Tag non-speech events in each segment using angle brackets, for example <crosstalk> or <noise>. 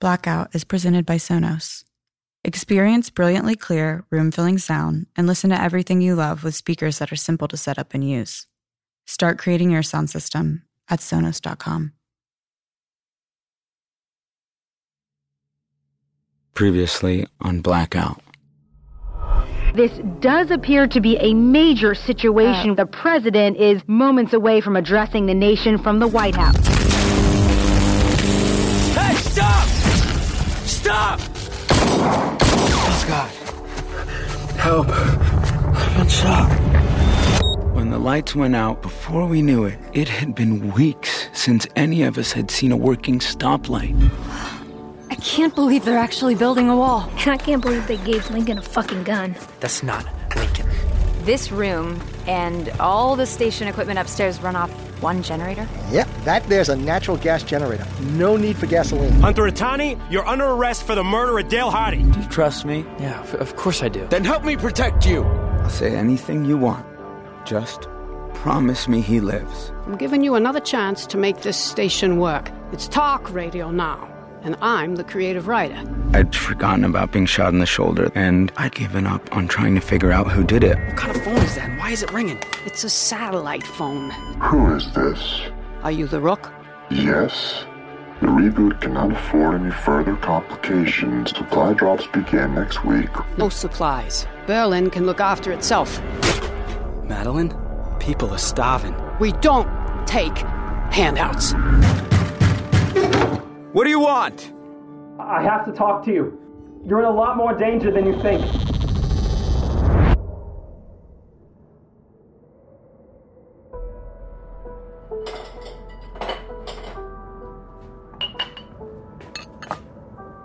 Blackout is presented by Sonos. Experience brilliantly clear, room filling sound and listen to everything you love with speakers that are simple to set up and use. Start creating your sound system at Sonos.com. Previously on Blackout. This does appear to be a major situation. Uh. the president is moments away from addressing the nation from the White House. Oh, God. Help. I've been shot. When the lights went out, before we knew it, it had been weeks since any of us had seen a working stoplight. I can't believe they're actually building a wall. And <laughs> I can't believe they gave Lincoln a fucking gun. That's not Lincoln. This room and all the station equipment upstairs run off one generator? Yep, that there's a natural gas generator. No need for gasoline. Hunter Itani, you're under arrest for the murder of Dale Hardy. Do you trust me? Yeah, of course I do. Then help me protect you. I'll say anything you want. Just promise me he lives. I'm giving you another chance to make this station work. It's talk radio now, and I'm the creative writer. I'd forgotten about being shot in the shoulder, and I'd given up on trying to figure out who did it. What kind of phone is that? And why is it ringing? It's a satellite phone. Who is this? Are you the Rook? Yes. The reboot cannot afford any further complications. Supply drops begin next week. No supplies. Berlin can look after itself. Madeline, people are starving. We don't take handouts. What do you want? I have to talk to you. You're in a lot more danger than you think.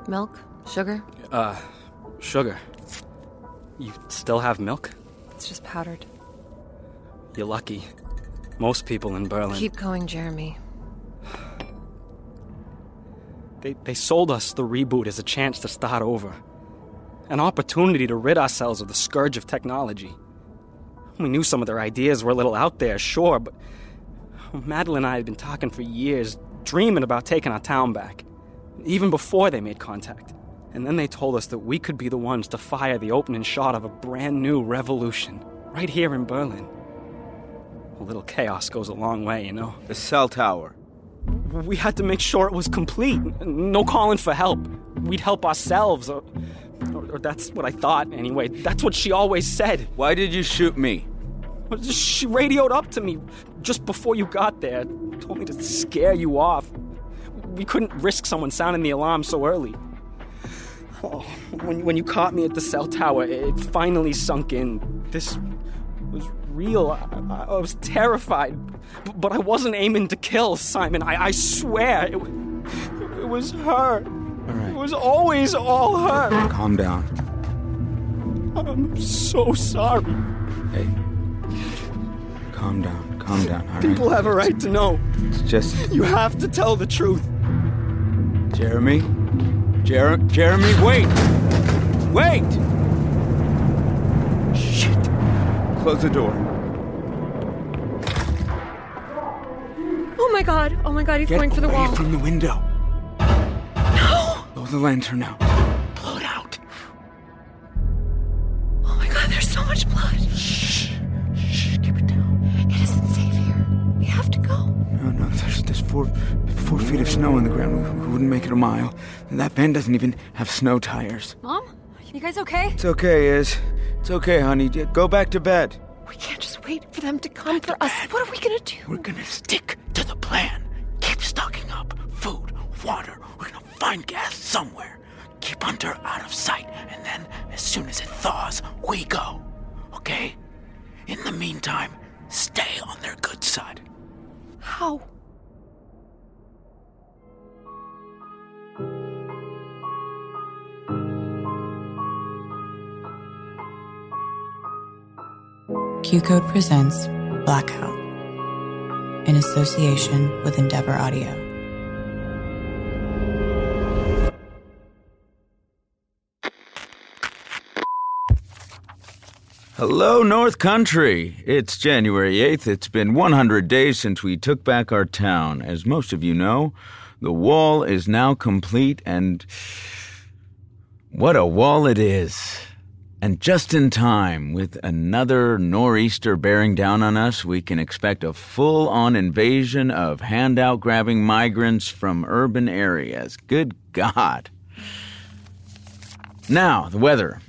Milk? Sugar? Uh, sugar. You still have milk? It's just powdered. You're lucky. Most people in Berlin. Keep going, Jeremy. They, they sold us the reboot as a chance to start over. An opportunity to rid ourselves of the scourge of technology. We knew some of their ideas were a little out there, sure, but Madeline and I had been talking for years, dreaming about taking our town back, even before they made contact. And then they told us that we could be the ones to fire the opening shot of a brand new revolution, right here in Berlin. A little chaos goes a long way, you know. The cell tower. We had to make sure it was complete. No calling for help. We'd help ourselves, or, or, or, that's what I thought anyway. That's what she always said. Why did you shoot me? She radioed up to me just before you got there. Told me to scare you off. We couldn't risk someone sounding the alarm so early. Oh, when, when you caught me at the cell tower, it finally sunk in. This was real. I, I was terrified, but I wasn't aiming to kill Simon. I, I swear, it, it was her. Right. It was always all her. Calm down. I'm so sorry. Hey, calm down. Calm down. All People right? have a right to know. It's just You have to tell the truth. Jeremy. Jer- Jeremy, wait. Wait. Shit. Close the door. Oh my god! Oh my god, he's Get going for the away wall. from the window. No! Blow the lantern out. Blow it out. Oh my god, there's so much blood. Shh. Shh. Keep it down. It isn't safe here. We have to go. No, no. There's there's four four feet of snow on the ground. We, we wouldn't make it a mile. And that van doesn't even have snow tires. Mom? You guys okay? It's okay, Iz. It's okay, honey. Go back to bed. We can't just wait for them to come for us. What are we gonna do? We're gonna stick to the plan. Keep stocking up. Food, water. We're gonna find gas somewhere. Keep Hunter out of sight. And then, as soon as it thaws, we go. Okay? In the meantime, stay on their good side. How? QCODE presents Blackout in association with Endeavor Audio. Hello, North Country. It's January 8th. It's been 100 days since we took back our town. As most of you know, the wall is now complete, and what a wall it is. And just in time, with another nor'easter bearing down on us, we can expect a full on invasion of handout grabbing migrants from urban areas. Good God. Now, the weather.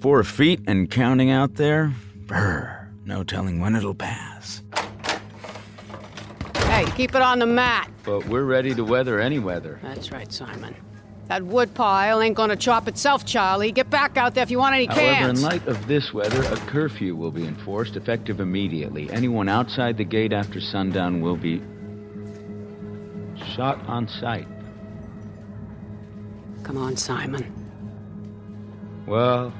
Four feet and counting out there? Brr, no telling when it'll pass. Hey, keep it on the mat. But we're ready to weather any weather. That's right, Simon. That wood pile ain't gonna chop itself, Charlie. Get back out there if you want any However, cans. in light of this weather, a curfew will be enforced effective immediately. Anyone outside the gate after sundown will be shot on sight. Come on, Simon. Well,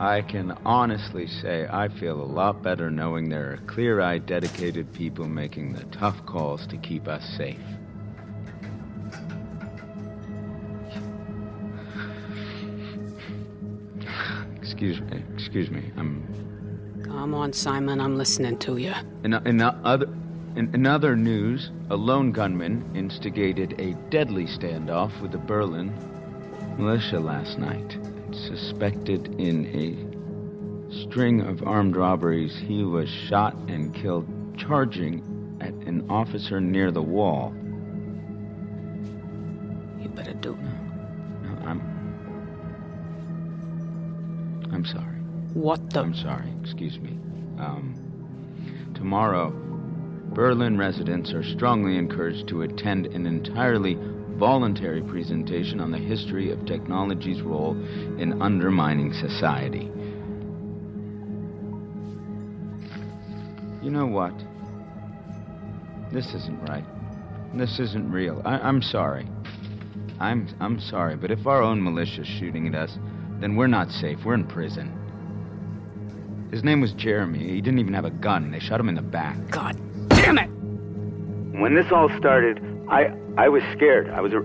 I can honestly say I feel a lot better knowing there are clear eyed, dedicated people making the tough calls to keep us safe. Excuse me. Excuse me. I'm. Come on, Simon. I'm listening to you. In, in other. In, in other news, a lone gunman instigated a deadly standoff with the Berlin militia last night. Suspected in a string of armed robberies, he was shot and killed charging at an officer near the wall. I'm sorry. What the? I'm sorry. Excuse me. Um, tomorrow, Berlin residents are strongly encouraged to attend an entirely voluntary presentation on the history of technology's role in undermining society. You know what? This isn't right. This isn't real. I- I'm sorry. I'm I'm sorry, but if our own militia's shooting at us, then we're not safe. We're in prison. His name was Jeremy. He didn't even have a gun. They shot him in the back. God damn it! When this all started, I I was scared. I was a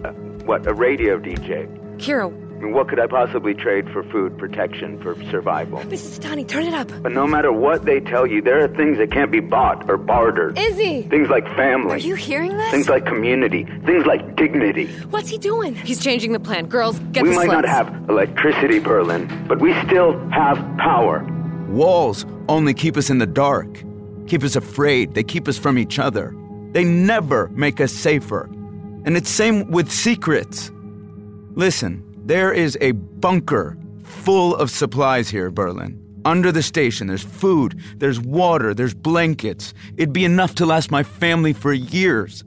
what a radio DJ. Kira, I mean, what could I possibly trade for food, protection, for survival? Mrs. Tani, turn it up. But no matter what they tell you, there are things that can't be bought or bartered. Izzy! Things like family. Are you hearing this? Things like community. Things like dignity. What's he doing? He's changing the plan. Girls, get we the We might sleds. not have electricity, Berlin, but we still have power. Walls only keep us in the dark, keep us afraid, they keep us from each other. They never make us safer. And it's same with secrets. Listen, there is a bunker full of supplies here, Berlin. Under the station, there's food, there's water, there's blankets. It'd be enough to last my family for years.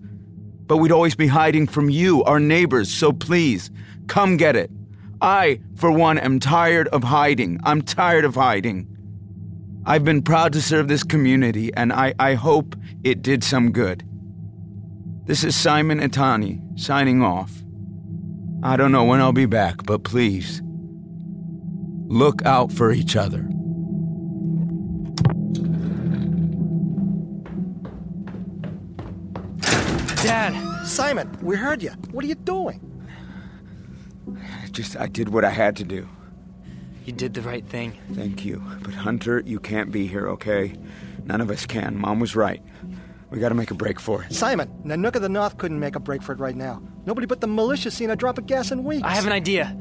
But we'd always be hiding from you, our neighbors, so please, come get it. I, for one, am tired of hiding. I'm tired of hiding. I've been proud to serve this community, and I, I hope it did some good. This is Simon Itani signing off. I don't know when I'll be back, but please, look out for each other. Dad! Simon, we heard you. What are you doing? I just, I did what I had to do. You did the right thing. Thank you. But Hunter, you can't be here, okay? None of us can. Mom was right. We gotta make a break for it. Simon, Nanook of the North couldn't make a break for it right now. Nobody but the militia seen a drop of gas in weeks. I have an idea.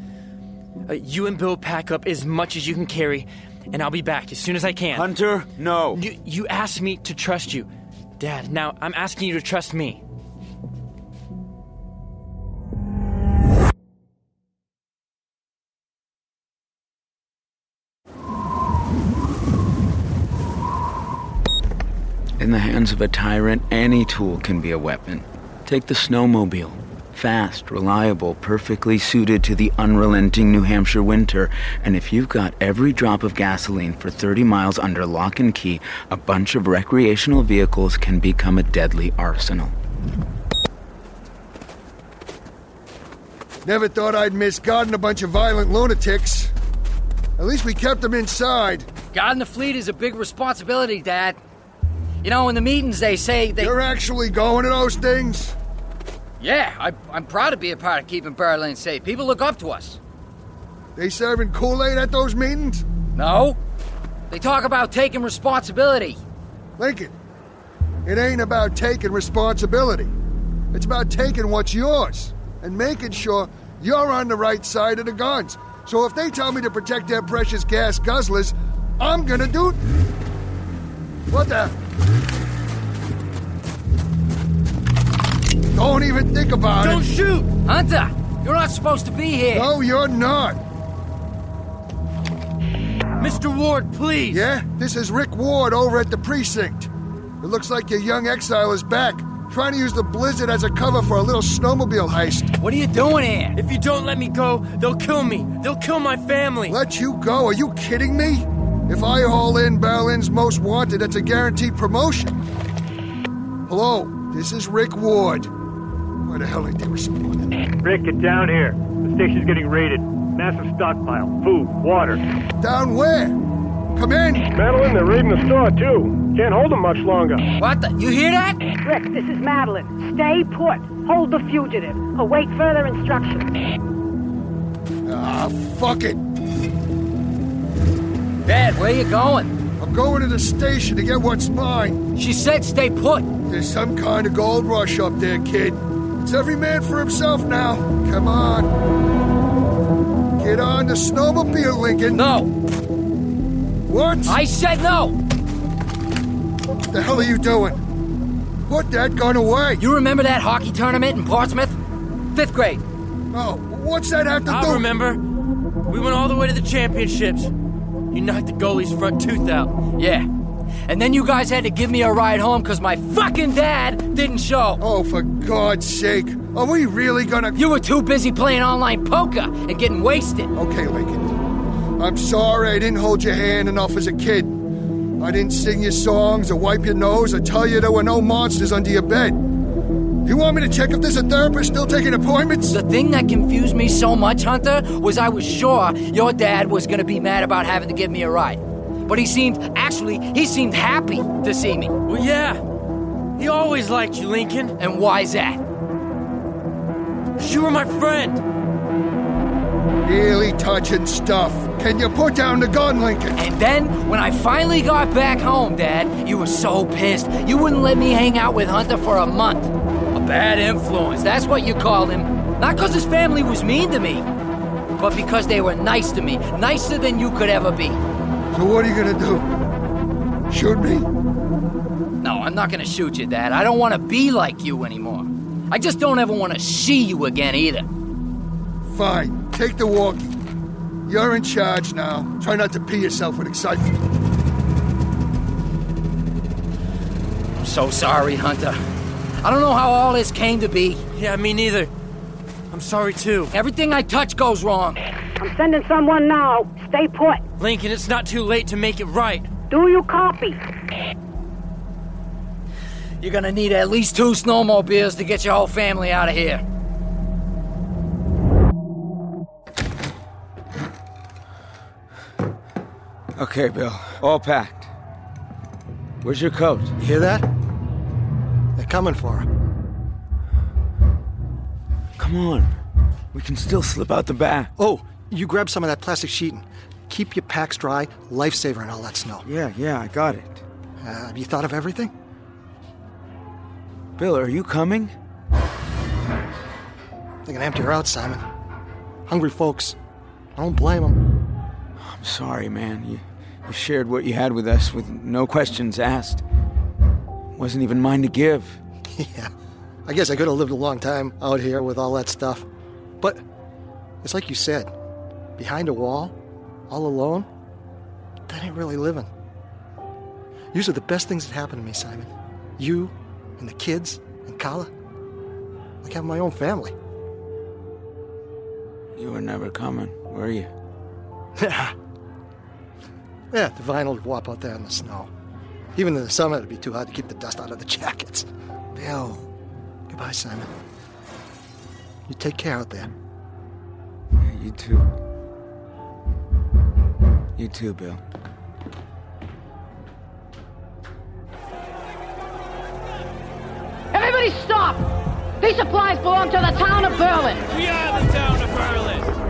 Uh, you and Bill pack up as much as you can carry, and I'll be back as soon as I can. Hunter, no. You, you asked me to trust you. Dad, now I'm asking you to trust me. Hands of a tyrant, any tool can be a weapon. Take the snowmobile. Fast, reliable, perfectly suited to the unrelenting New Hampshire winter. And if you've got every drop of gasoline for 30 miles under lock and key, a bunch of recreational vehicles can become a deadly arsenal. Never thought I'd miss God and a bunch of violent lunatics. At least we kept them inside. Guarding the fleet is a big responsibility, Dad. You know, in the meetings they say they. You're actually going to those things? Yeah, I, I'm proud to be a part of keeping Berlin safe. People look up to us. They serving Kool-Aid at those meetings? No. They talk about taking responsibility. Lincoln, it ain't about taking responsibility. It's about taking what's yours and making sure you're on the right side of the guns. So if they tell me to protect their precious gas guzzlers, I'm gonna do. What the? Don't even think about Don't it. Don't shoot! Hunter, you're not supposed to be here. No, you're not. Mr. Ward, please. Yeah? This is Rick Ward over at the precinct. It looks like your young exile is back, trying to use the blizzard as a cover for a little snowmobile heist. What are you doing here? If you don't let me go, they'll kill me. They'll kill my family. Let you go? Are you kidding me? If I haul in Berlin's most wanted, that's a guaranteed promotion. Hello, this is Rick Ward. Why the hell ain't they responding? Rick, get down here. The station's getting raided. Massive stockpile. Food, water. Down where? Come in. Madeline, they're raiding the store, too. Can't hold them much longer. What the? You hear that? Rick, this is Madeline. Stay put. Hold the fugitive. Await further instructions. Ah, fuck it. Dad, where you going? I'm going to the station to get what's mine. She said stay put. There's some kind of gold rush up there, kid. It's every man for himself now. Come on. Get on the snowmobile, Lincoln. No. What? I said no. What the hell are you doing? Put that gun away. You remember that hockey tournament in Portsmouth? Fifth grade. Oh, what's that have to I do? I remember. We went all the way to the championships. You knocked the goalie's front tooth out. Yeah. And then you guys had to give me a ride home because my fucking dad didn't show. Oh, for God's sake. Are we really gonna. You were too busy playing online poker and getting wasted. Okay, Lincoln. I'm sorry I didn't hold your hand enough as a kid. I didn't sing your songs or wipe your nose or tell you there were no monsters under your bed. You want me to check if there's a therapist still taking appointments? The thing that confused me so much, Hunter, was I was sure your dad was gonna be mad about having to give me a ride. But he seemed, actually, he seemed happy to see me. Well, yeah. He always liked you, Lincoln. And why's that? You were my friend. Really touching stuff. Can you put down the gun, Lincoln? And then, when I finally got back home, Dad, you were so pissed. You wouldn't let me hang out with Hunter for a month. Bad influence, that's what you called him. Not because his family was mean to me, but because they were nice to me. Nicer than you could ever be. So what are you gonna do? Shoot me? No, I'm not gonna shoot you, Dad. I don't want to be like you anymore. I just don't ever want to see you again either. Fine. Take the walkie. You're in charge now. Try not to pee yourself with excitement. I'm so sorry, Hunter. I don't know how all this came to be. Yeah, me neither. I'm sorry too. Everything I touch goes wrong. I'm sending someone now. Stay put. Lincoln, it's not too late to make it right. Do you copy? You're gonna need at least two snowmobiles to get your whole family out of here. Okay, Bill. All packed. Where's your coat? You hear that? Coming for him. Come on. We can still slip out the back. Oh, you grab some of that plastic sheeting. Keep your packs dry, lifesaver and all that snow. Yeah, yeah, I got it. Uh, have you thought of everything? Bill, are you coming? They're gonna empty her out, Simon. Hungry folks. I don't blame them. I'm sorry, man. You, you shared what you had with us with no questions asked. Wasn't even mine to give. <laughs> yeah. I guess I could have lived a long time out here with all that stuff. But it's like you said behind a wall, all alone, that ain't really living. These are the best things that happened to me, Simon. You and the kids and Carla. Like having my own family. You were never coming, were you? <laughs> yeah, the vinyl would whop out there in the snow. Even in the summer, it'd be too hot to keep the dust out of the <laughs> jackets. Bill. Goodbye, Simon. You take care out there. Yeah, you too. You too, Bill. Everybody stop! These supplies belong to the town of Berlin. We are the town of Berlin.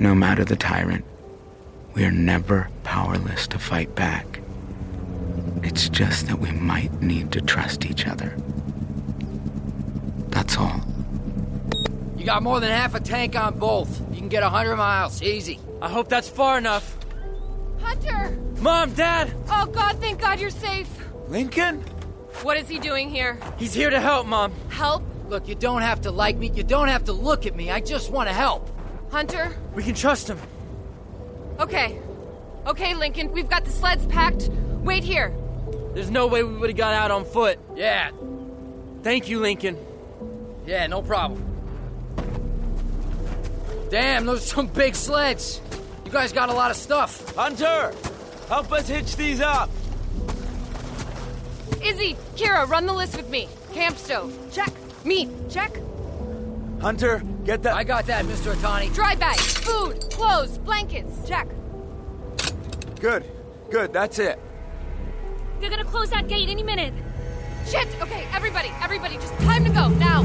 no matter the tyrant, we are never powerless to fight back. It's just that we might need to trust each other. That's all. You got more than half a tank on both. You can get 100 miles, easy. I hope that's far enough. Hunter! Mom, Dad! Oh, God, thank God you're safe. Lincoln? What is he doing here? He's here to help, Mom. Help? Look, you don't have to like me. You don't have to look at me. I just want to help. Hunter? We can trust him. Okay. Okay, Lincoln, we've got the sleds packed. Wait here. There's no way we would have got out on foot. Yeah. Thank you, Lincoln. Yeah, no problem. Damn, those are some big sleds. You guys got a lot of stuff. Hunter, help us hitch these up. Izzy, Kira, run the list with me. Camp stove. Check. Meat. Check. Hunter, get that. I got that, Mr. Itani. Dry bags. Food. Clothes. Blankets. Check. Good. Good, that's it. They're gonna close that gate any minute. Shit! Okay, everybody, everybody, just time to go, now!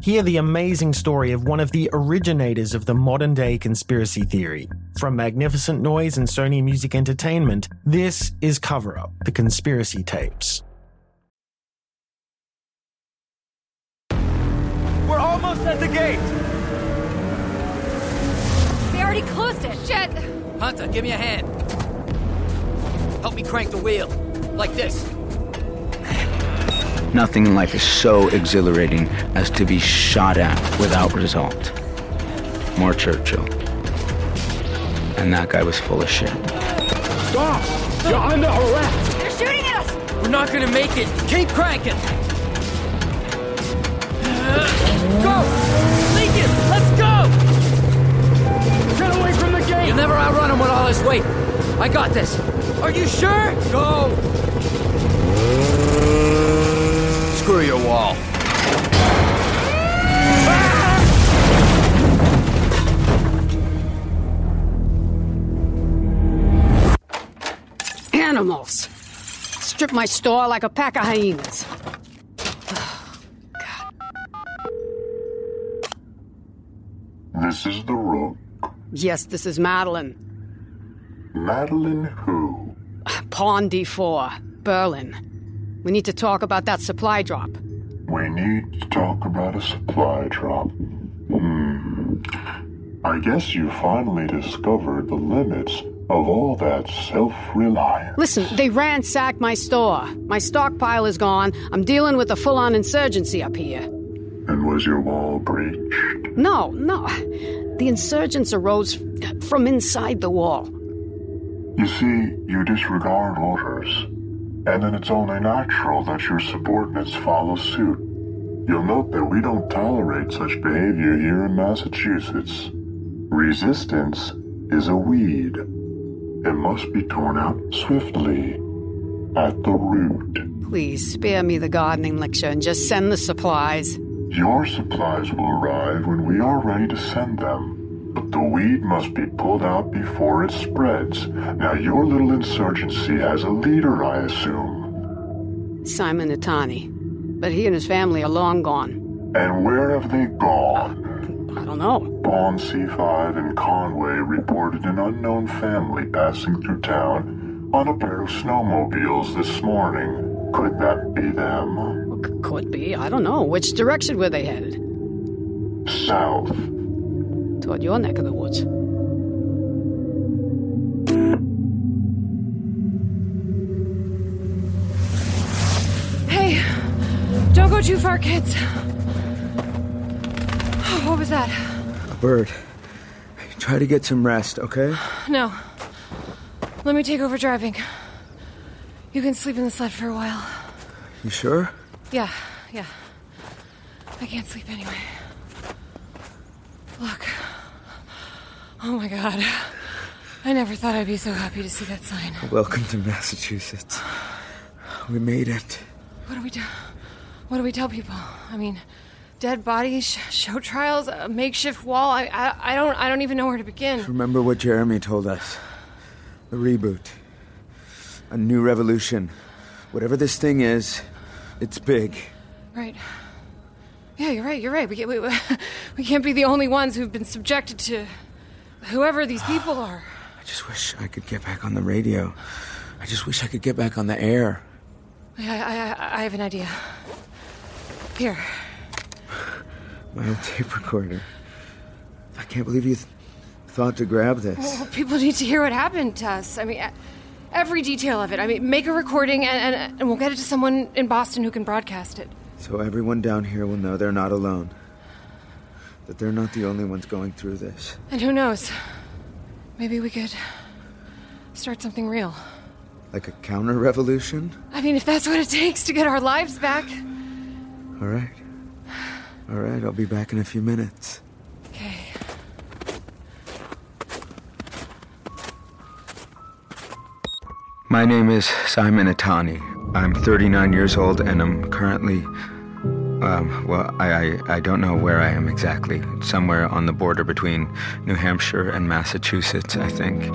Hear the amazing story of one of the originators of the modern day conspiracy theory. From Magnificent Noise and Sony Music Entertainment, this is Cover Up The Conspiracy Tapes. We're almost at the gate. They already closed it. Shit! Hunter, give me a hand. Help me crank the wheel. Like this. Nothing in life is so exhilarating as to be shot at without result. More Churchill. And that guy was full of shit. Stop! You're under arrest. They're shooting at us! We're not gonna make it. Keep cranking. Go! Lincoln, let's go! Get away from the gate! You'll never outrun him with all his weight. I got this. Are you sure? Go! Screw your wall. Animals. Strip my store like a pack of hyenas. This is the rook. Yes, this is Madeline. Madeline who? Pawn D4, Berlin. We need to talk about that supply drop. We need to talk about a supply drop. Hmm. I guess you finally discovered the limits of all that self reliance. Listen, they ransacked my store. My stockpile is gone. I'm dealing with a full on insurgency up here. And was your wall breached? No, no. The insurgents arose from inside the wall. You see, you disregard orders. And then it's only natural that your subordinates follow suit. You'll note that we don't tolerate such behavior here in Massachusetts. Resistance is a weed. It must be torn out swiftly, at the root. Please spare me the gardening lecture and just send the supplies. Your supplies will arrive when we are ready to send them. But the weed must be pulled out before it spreads. Now, your little insurgency has a leader, I assume. Simon Itani. But he and his family are long gone. And where have they gone? I don't know. Pawn C5 and Conway reported an unknown family passing through town on a pair of snowmobiles this morning. Could that be them? C- could be. I don't know. Which direction were they headed? South. Toward your neck of the woods. Hey, don't go too far, kids. Oh, what was that? A bird. Try to get some rest, okay? No. Let me take over driving. You can sleep in the sled for a while. You sure? Yeah, yeah. I can't sleep anyway. Look. Oh my god. I never thought I'd be so happy to see that sign. Welcome to Massachusetts. We made it. What do we do? What do we tell people? I mean, dead bodies, sh- show trials, a makeshift wall. I, I, I don't, I don't even know where to begin. Remember what Jeremy told us the reboot, a new revolution. Whatever this thing is, it's big. Right. Yeah, you're right. You're right. We, we, <laughs> we can't be the only ones who've been subjected to whoever these people <sighs> are. I just wish I could get back on the radio. I just wish I could get back on the air. I, I, I, have an idea. Here. <sighs> My old tape recorder. I can't believe you th- thought to grab this. Well, people need to hear what happened to us. I mean, every detail of it. I mean, make a recording and, and, and we'll get it to someone in Boston who can broadcast it. So everyone down here will know they're not alone. That they're not the only ones going through this. And who knows? Maybe we could start something real. Like a counter revolution? I mean, if that's what it takes to get our lives back. All right. All right, I'll be back in a few minutes. Okay. My name is Simon Itani. I'm 39 years old and I'm currently. Um, well, I, I, I don't know where I am exactly. Somewhere on the border between New Hampshire and Massachusetts, I think.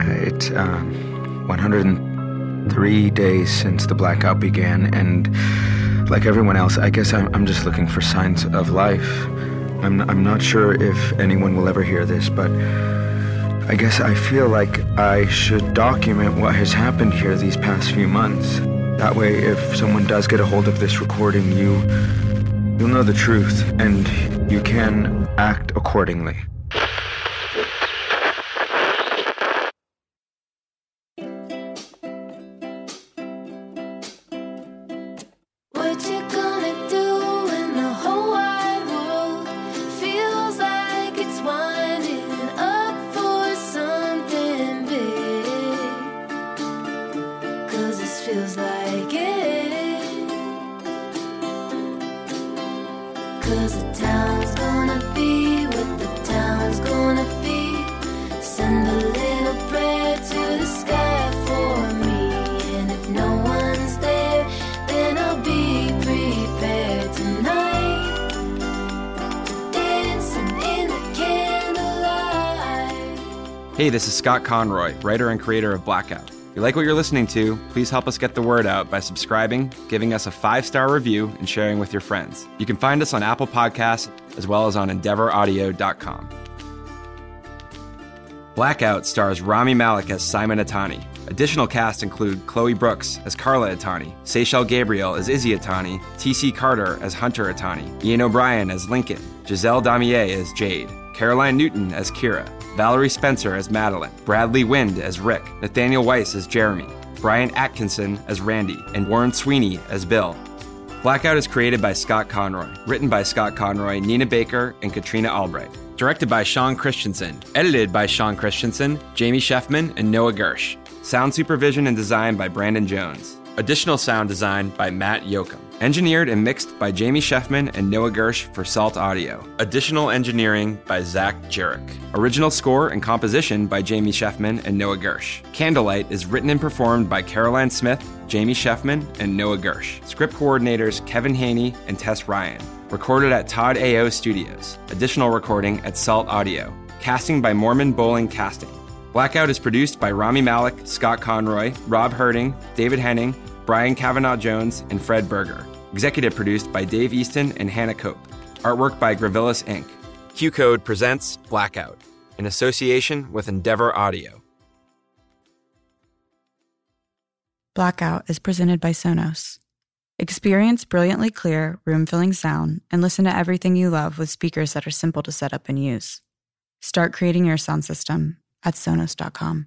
It's um, 103 days since the blackout began, and like everyone else, I guess I'm, I'm just looking for signs of life. I'm, I'm not sure if anyone will ever hear this, but I guess I feel like I should document what has happened here these past few months. That way, if someone does get a hold of this recording, you you'll know the truth and you can act accordingly. Hey, this is Scott Conroy, writer and creator of Blackout. If you like what you're listening to, please help us get the word out by subscribing, giving us a five star review, and sharing with your friends. You can find us on Apple Podcasts as well as on EndeavorAudio.com. Blackout stars Rami Malek as Simon Itani. Additional cast include Chloe Brooks as Carla Itani, Seychelle Gabriel as Izzy Itani, T.C. Carter as Hunter Itani, Ian O'Brien as Lincoln, Giselle Damier as Jade, Caroline Newton as Kira, Valerie Spencer as Madeline, Bradley Wind as Rick, Nathaniel Weiss as Jeremy, Brian Atkinson as Randy, and Warren Sweeney as Bill. Blackout is created by Scott Conroy, written by Scott Conroy, Nina Baker, and Katrina Albright. Directed by Sean Christensen, edited by Sean Christensen, Jamie Sheffman, and Noah Gersh. Sound supervision and design by Brandon Jones. Additional sound design by Matt Yoakum. Engineered and mixed by Jamie Sheffman and Noah Gersh for Salt Audio. Additional engineering by Zach Jarek. Original score and composition by Jamie Sheffman and Noah Gersh. Candlelight is written and performed by Caroline Smith, Jamie Sheffman, and Noah Gersh. Script coordinators Kevin Haney and Tess Ryan. Recorded at Todd AO Studios. Additional recording at Salt Audio. Casting by Mormon Bowling Casting. Blackout is produced by Rami Malek, Scott Conroy, Rob Herting, David Henning, Brian Kavanaugh Jones, and Fred Berger. Executive produced by Dave Easton and Hannah Cope. Artwork by Gravillis Inc. QCODE presents Blackout in association with Endeavor Audio. Blackout is presented by Sonos. Experience brilliantly clear, room filling sound and listen to everything you love with speakers that are simple to set up and use. Start creating your sound system at Sonos.com.